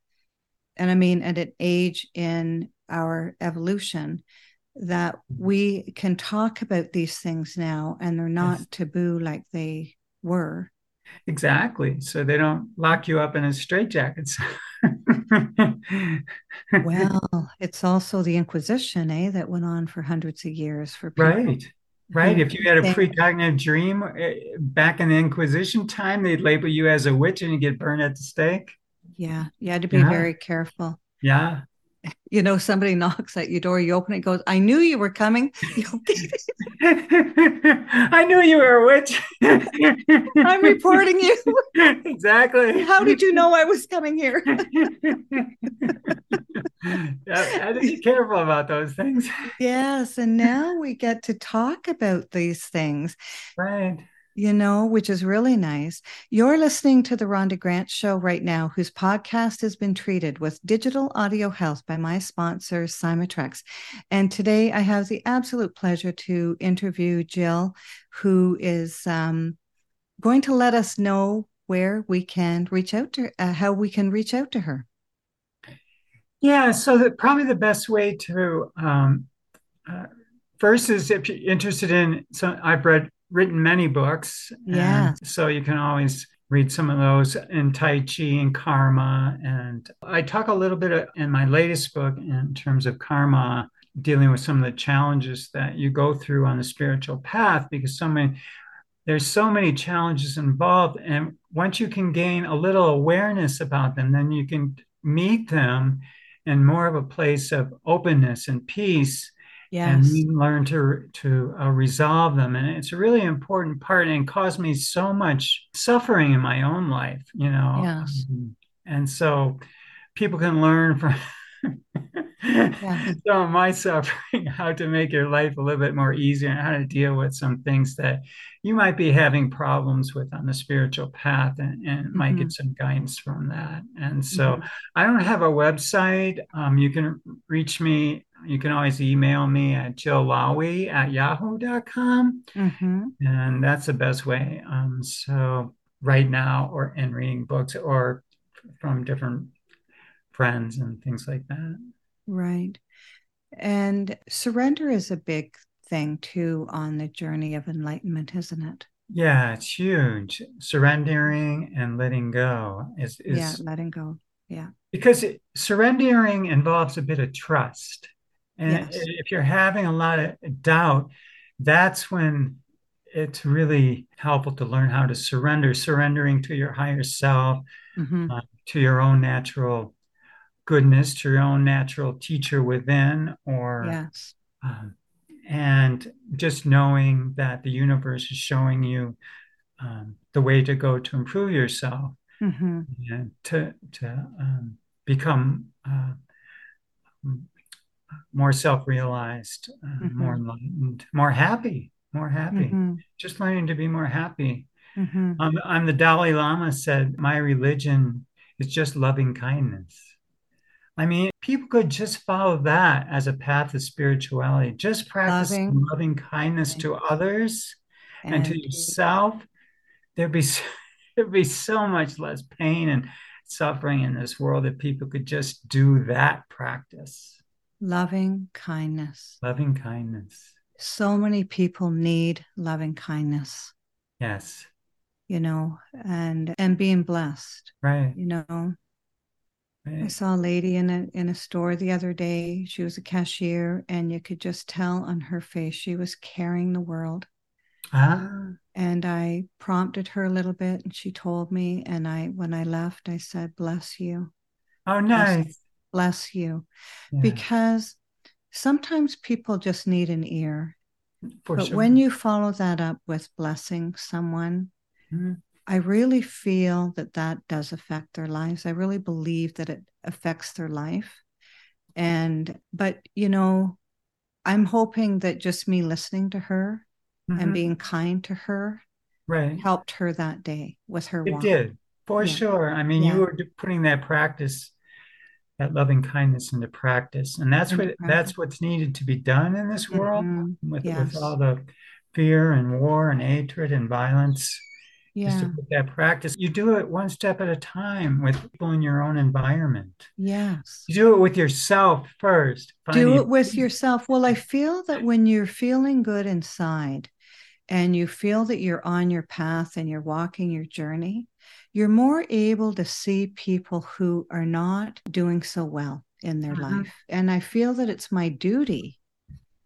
and I mean at an age in our evolution that we can talk about these things now, and they're not Yes. taboo like they were. Exactly. So they don't lock you up in a straitjackets. Well, it's also the Inquisition, eh, that went on for hundreds of years for people. Right. Right. If you had a precognitive dream eh, back in the Inquisition time, they'd label you as a witch and you get burned at the stake. Yeah, you had to be Yeah. very careful. Yeah. You know, somebody knocks at your door, you open it, goes, I knew you were coming. I knew you were a witch. I'm reporting you. Exactly. How did you know I was coming here? I had to be careful about those things. Yes, and now we get to talk about these things, Right. You know, which is really nice. You're listening to the Rhonda Grant Show right now, whose podcast has been treated with digital audio health by my sponsor, Cymatrax. And today I have the absolute pleasure to interview Jill, who is um, going to let us know where we can reach out to uh, how we can reach out to her. Yeah, so that probably the best way to um, uh, first is if you're interested in. So I've read written many books, Yeah. So you can always read some of those in Tai Chi and karma, and I talk a little bit in my latest book in terms of karma, dealing with some of the challenges that you go through on the spiritual path, because so many there's so many challenges involved, and once you can gain a little awareness about them, then you can meet them in more of a place of openness and peace and Yes. you learn to to uh, resolve them and it's a really important part and caused me so much suffering in my own life you know Yes. Um, and so people can learn from some of my suffering how to make your life a little bit more easier and how to deal with some things that you might be having problems with on the spiritual path and, and might get some guidance from that and so Mhm. I don't have a website. Um, you can reach me. You can always email me at jillawi at yahoo.com. Mhm. And that's the best way. Um, so right now, or in reading books or from different friends and things like that. Right. And surrender is a big thing too on the journey of enlightenment, isn't it? Yeah, it's huge. Surrendering and letting go is, is yeah, letting go. Yeah. because it, surrendering involves a bit of trust. And Yes. if you're having a lot of doubt, that's when it's really helpful to learn how to surrender, surrendering to your higher self, Mhm. uh, to your own natural goodness, to your own natural teacher within, or Yes. um, and just knowing that the universe is showing you um, the way to go to improve yourself Mhm. and to to um, become uh, more self-realized, uh, Mhm. more enlightened, more happy, more happy. Mhm. Just learning to be more happy. Mhm. Um, um, the Dalai Lama said, "My religion is just loving kindness." I mean, people could just follow that as a path of spirituality. Just practice Loving loving kindness to others and to yourself, there'd be there'd be so much less pain and suffering in this world if people could just do that practice. Loving kindness. Loving kindness. So many people need loving kindness, Yes. you know, and and being blessed, Right. you know. I saw a lady in a in a store the other day. She was a cashier, and you could just tell on her face she was carrying the world. Ah, And I prompted her a little bit, and she told me. And I, when I left, I said, "Bless you, oh, nice. bless you," Yeah, because sometimes people just need an ear. for but sure. when you follow that up with blessing someone, Mhm. I really feel that that does affect their lives. I really believe that it affects their life. And, but, you know, I'm hoping that just me listening to her mm-hmm. and being kind to her right helped her that day with her it walk. did for yeah. sure i mean yeah. you were putting that practice that loving kindness into practice and that's what that's what's needed to be done in this world mm-hmm. with, yes. with all the fear and war and hatred and violence yeah. just to put that practice you do it one step at a time with people in your own environment yes you do it with yourself first do it with yourself well i feel that when you're feeling good inside and you feel that you're on your path and you're walking your journey you're more able to see people who are not doing so well in their uh-huh. life. And I feel that it's my duty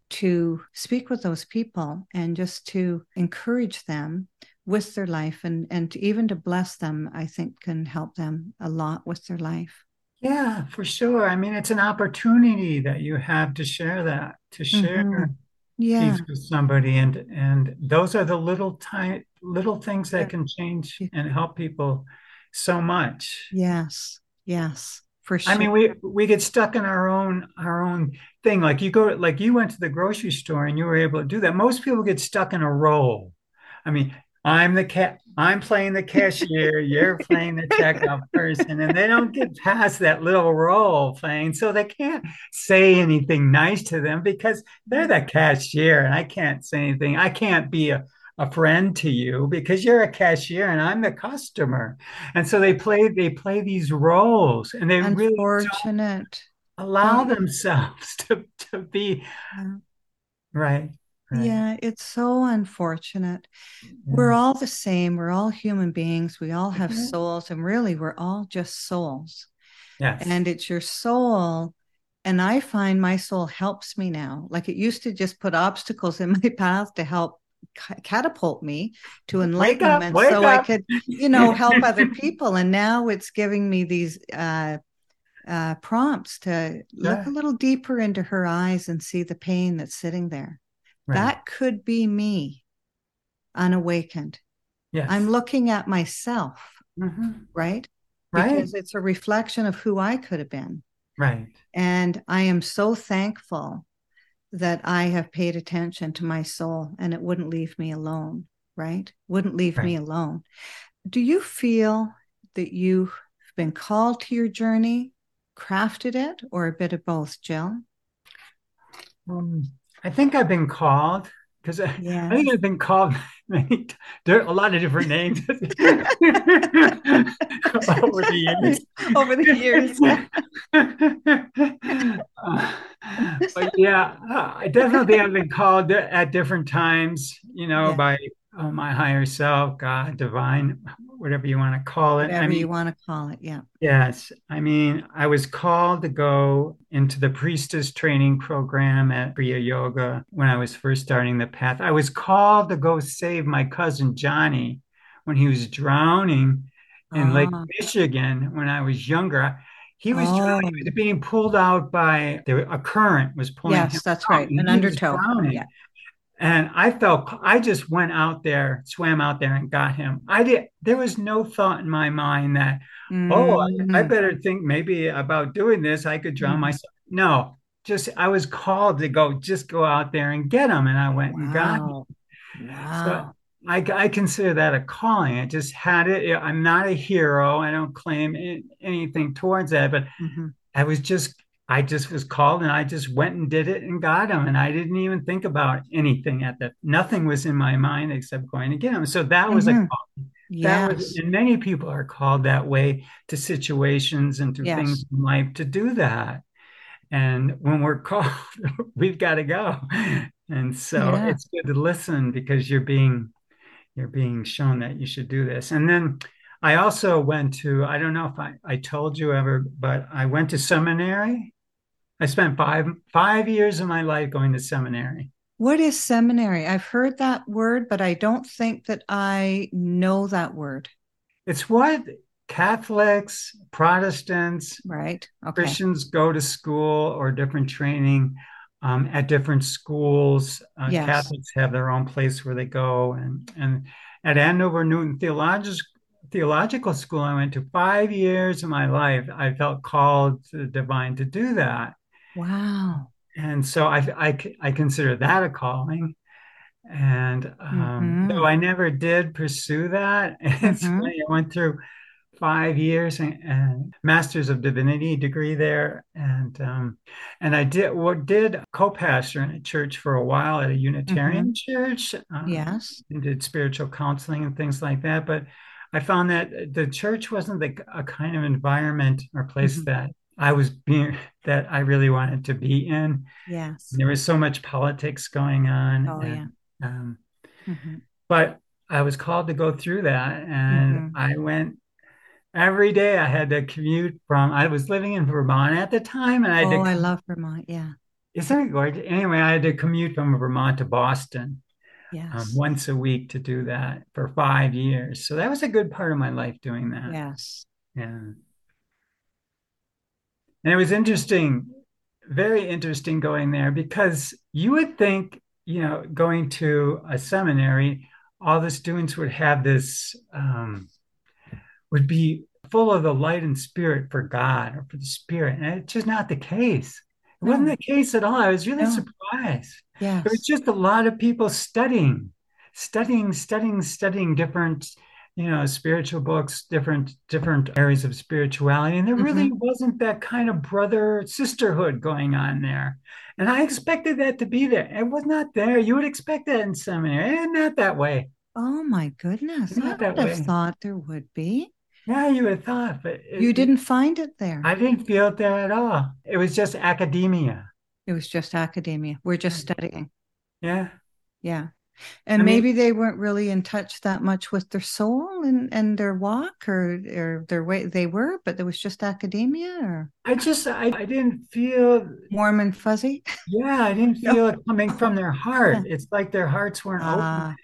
to speak with those people and just to encourage them with their life and and to, even to bless them i think can help them a lot with their life yeah for sure i mean it's an opportunity that you have to share that to share mm-hmm yeah. With somebody and and those are the little tiny little things that can change and help people so much. Yes yes for sure i mean we we get stuck in our own our own thing. Like you go like you went to the grocery store and you were able to do that. Most people get stuck in a role i mean I'm the cat. I'm playing the cashier. You're playing the checkout person, and they don't get past that little role playing, so they can't say anything nice to them because they're the cashier, and I can't say anything. I can't be a a friend to you because you're a cashier and I'm the customer. And so they play they play these roles and they really allow themselves to, to be right. Right. Yeah, it's so unfortunate. Yeah. We're all the same. We're all human beings. We all have mm-hmm. souls, and really, we're all just souls. Yes. And it's your soul. And I find my soul helps me now. Like it used to just put obstacles in my path to help catapult me to enlightenment so up. I could, you know, help other people. And now it's giving me these uh, uh, prompts to yeah. look a little deeper into her eyes and see the pain that's sitting there. Right. That could be me unawakened. Yes. I'm looking at myself, mm-hmm. right? Right. Because it's a reflection of who I could have been. Right. And I am so thankful that I have paid attention to my soul and it wouldn't leave me alone, right? Wouldn't leave right. me alone. Do you feel that you've been called to your journey, crafted it, or a bit of both, Jill? Um, I think I've been called because yeah. I think I've been called many, there are a lot of different names over the years. Over the years. uh, but yeah, uh, I definitely have been called at different times, you know, yeah. by uh, my higher self, God, divine, whatever you want to call it. Whatever I mean, you want to call it, yeah. Yes. I mean, I was called to go into the priestess training program at Kriya Yoga when I was first starting the path. I was called to go save my cousin Johnny when he was drowning in Lake ah. Michigan when I was younger. He was oh. drowning, he was being pulled out by a current was pulling yes, that's right, an undertow. Yeah and I felt I just went out there, swam out there, and got him. I did. There was no thought in my mind that, mm-hmm. oh, I, I, mm-hmm. better think maybe about doing this. I could drown mm-hmm. myself. No, just I was called to go, just go out there and get him, and I went wow. and got him. Wow. So I, I consider that a calling. I just had it. I'm not a hero. I don't claim anything towards that, but mm-hmm. I was just I just was called and I just went and did it and got him. And I didn't even think about anything at that. Nothing was in my mind except going to get him. So that was mm-hmm. a call. Yes. That was, and many people are called that way to situations and to yes. things in life to do that. And when we're called, we've got to go. And so yeah. it's good to listen because you're being you're being shown that you should do this. And then I also went to, I don't know if I, I told you ever, but I went to seminary I spent five five years of my life going to seminary. What is seminary? I've heard that word, but I don't think that I know that word. It's what Catholics, Protestants, right, okay. Christians go to school or different training um, at different schools. Uh, yes. Catholics have their own place where they go, and and at Andover Newton Theological theological school I went to five years of my life, I felt called to the divine to do that. Wow. And so I, I, I consider that a calling. And um, Mhm. though I never did pursue that, it's Mhm. funny, I went through five years and, and Masters of Divinity degree there. And um, and I did what did co-pastor in a church for a while at a Unitarian church. um, Yes. and did spiritual counseling and things like that. But I found that the church wasn't the, a kind of environment or place Mhm. that I was being that I really wanted to be in. Yes. There was so much politics going on. Oh, and, um, Mhm. but I was called to go through that, and Mhm. I went every day. I had to commute from. I was living in Vermont at the time, and I had Oh, to. I love Vermont. Yeah. Isn't it gorgeous? Anyway, I had to commute from Vermont to Boston um, Yes. once a week to do that for five years. So that was a good part of my life doing that. Yes. Yeah. And it was interesting, very interesting going there because you would think, you know, going to a seminary, all the students would have this, um, would be full of the light and spirit for God or for the spirit. And it's just not the case. It wasn't the case at all. I was really No. surprised. Yes. There was just a lot of people studying, studying, studying, studying different, you know, spiritual books, different different areas of spirituality, and there really mm-hmm. wasn't that kind of brother sisterhood going on there. And I expected that to be there. It was not there. You would expect that in seminary, and not that way. Oh my goodness. I Not that would have way. thought there would be. Yeah, you would have thought, but it- You didn't find it there. I didn't feel it there at all. It was just academia. It was just academia. We're just studying. Yeah. Yeah. And I mean- maybe they weren't really in touch that much with their soul and, and their walk or, or their way they were, but there was just academia or I just I, I didn't feel warm and fuzzy. Yeah, I didn't No. feel it coming from their heart. It's like their hearts weren't Ah, open.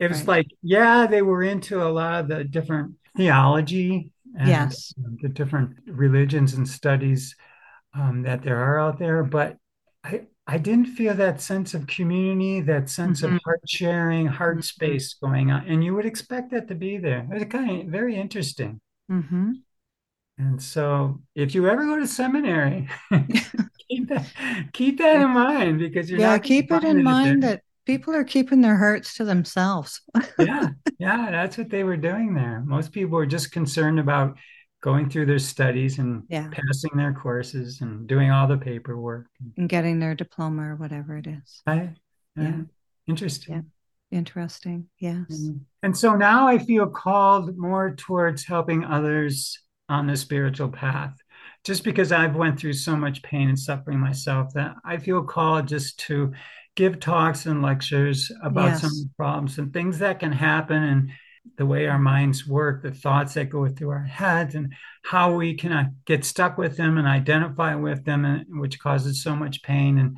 It was right. like, yeah, they were into a lot of the different theology and Yes. the different religions and studies um, that there are out there, but I I didn't feel that sense of community, that sense Mhm. of heart sharing, heart Mhm. space going on, and you would expect that to be there. It was kind of very interesting. hmm And so, if you ever go to seminary, keep that keep that in mind because you're Yeah, keep it in mind there. that people are keeping their hearts to themselves. yeah, yeah, that's what they were doing there. Most people were just concerned about going through their studies and Yeah. passing their courses and doing all the paperwork. and getting their diploma or whatever it is. Right? Yeah. Interesting. Yeah. Interesting. Yes. Mm. And so now I feel called more towards helping others on the spiritual path. Just because I've went through so much pain and suffering myself that I feel called just to give talks and lectures about some Yes. the problems and things that can happen and the way our minds work, the thoughts that go through our heads and how we can uh, get stuck with them and identify with them, and, which causes so much pain and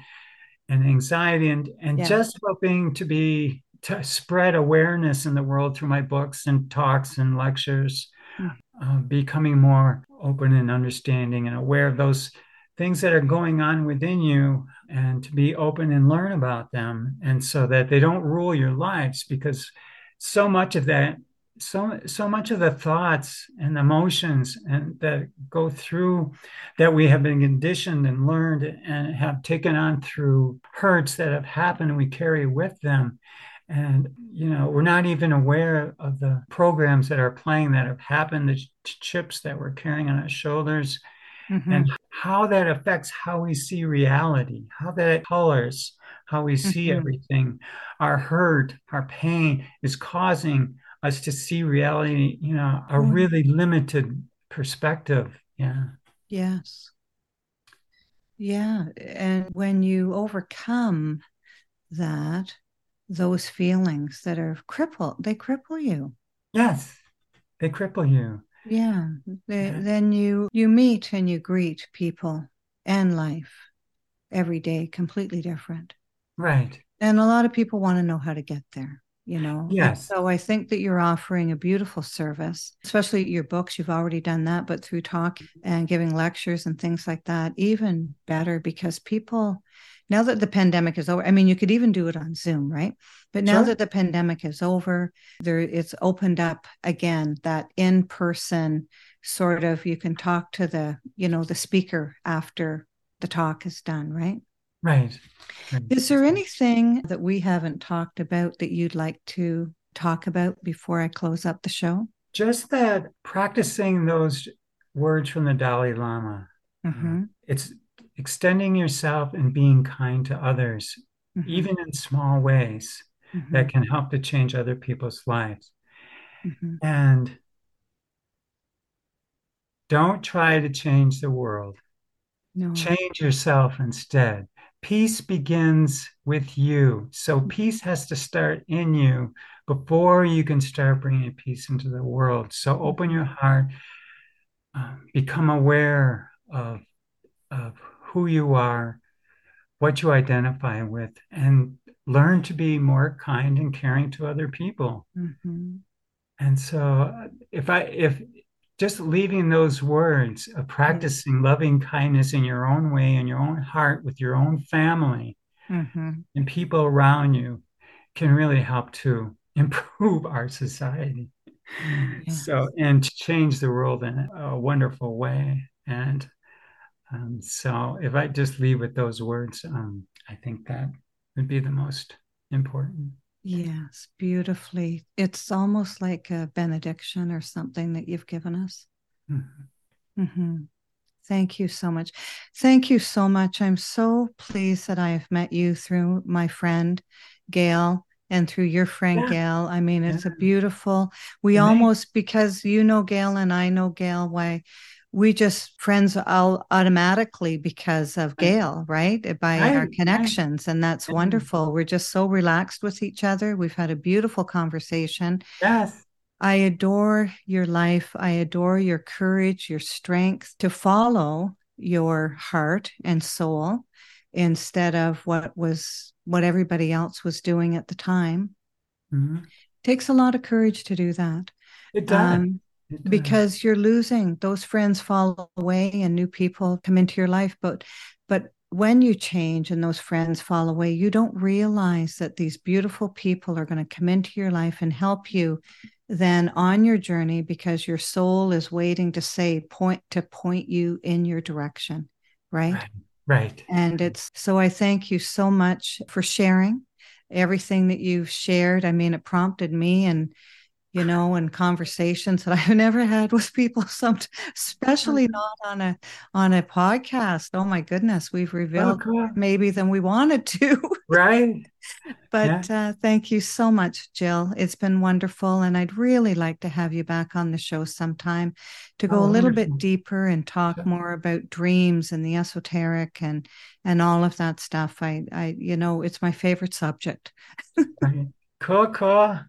and anxiety and and Yeah. just hoping to be to spread awareness in the world through my books and talks and lectures Mm. uh, becoming more open and understanding and aware of those things that are going on within you and to be open and learn about them and so that they don't rule your lives because so much of that so so much of the thoughts and emotions and that go through that we have been conditioned and learned and have taken on through hurts that have happened and we carry with them and you know we're not even aware of the programs that are playing that have happened the ch- chips that we're carrying on our shoulders Mhm. and how that affects how we see reality how that colors how we see Mhm. everything our hurt our pain is causing us to see reality you know a really limited perspective yeah Yes. Yeah. And when you overcome that, those feelings that are crippled, they cripple you. yes they cripple you Yeah. They, Yeah. Then you you meet and you greet people and life every day completely different. right And a lot of people want to know how to get there. You know yes. so i think that you're offering a beautiful service especially your books you've already done that but through talk and giving lectures and things like that even better because people now that the pandemic is over i mean you could even do it on zoom right? But now Sure. that the pandemic is over there it's opened up again that in person sort of you can talk to the you know the speaker after the talk is done right right Right. is there anything that we haven't talked about that you'd like to talk about before I close up the show? just that practicing those words from the dalai lama Mm-hmm. it's extending yourself and being kind to others Mm-hmm. even in small ways that can help to change other people's lives Mhm. and don't try to change the world no. change yourself instead peace begins with you. So peace has to start in you before you can start bringing peace into the world. So open your heart um, become aware of, of who you are what you identify with and learn to be more kind and caring to other people. Mhm. and so uh, if i if just leaving those words of practicing loving kindness in your own way in your own heart with your own family Mhm. and people around you can really help to improve our society. So and change the world in a wonderful way. And um, so if i just leave with those words um, i think that would be the most important Yes, beautifully. It's almost like a benediction or something that you've given us. Mhm. hmm Thank you so much. Thank you so much. I'm so pleased that I have met you through my friend Gail and through your friend Yeah. Gail. I mean, it's a beautiful. We Amazing. almost because you know Gail and I know Gail. Why we just friends all automatically because of Gail, right? By Right, our connections, and that's Yeah. wonderful. We're just so relaxed with each other. We've had a beautiful conversation. yes I adore your life. I adore your courage, your strength to follow your heart and soul instead of what was what everybody else was doing at the time. Mhm. Takes a lot of courage to do that. it does Um, It does. Mm-hmm. because you're losing those friends fall away and new people come into your life but but when you change and those friends fall away you don't realize that these beautiful people are going to come into your life and help you then on your journey because your soul is waiting to say point to point you in your direction right Right. right and it's so I thank you so much for sharing everything that you've shared. I mean, it prompted me and you know, and conversations that I've never had with people, some especially not on a on a podcast. Oh my goodness, we've revealed cool. maybe than we wanted to. right but uh, thank you so much, Jill. It's been wonderful, and I'd really like to have you back on the show sometime to go Oh, a little wonderful. bit deeper and talk more about dreams and the esoteric and and all of that stuff. I I you know it's my favorite subject. Right. Cool, cool.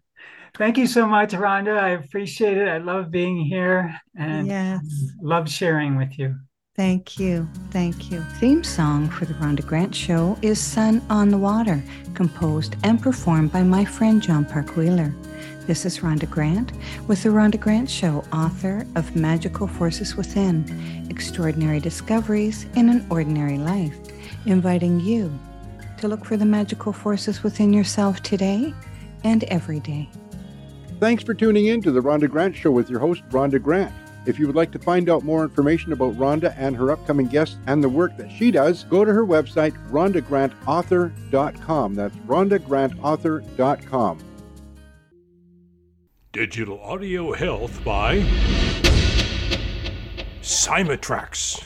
Thank you so much, Rhonda. I appreciate it. I love being here and Yes. love sharing with you. Thank you. Thank you. Theme song for the Rhonda Grant Show is Sun on the Water, composed and performed by my friend John Park Wheeler. This is Rhonda Grant with the Rhonda Grant Show, author of Magical Forces Within Extraordinary Discoveries in an Ordinary Life, inviting you to look for the magical forces within yourself today and every day. Thanks for tuning in to the Rhonda Grant Show with your host, Rhonda Grant. If you would like to find out more information about Rhonda and her upcoming guests and the work that she does, go to her website, rhondagrantauthor.com. That's rhondagrantauthor.com. Digital Audio Health by Cymatrax.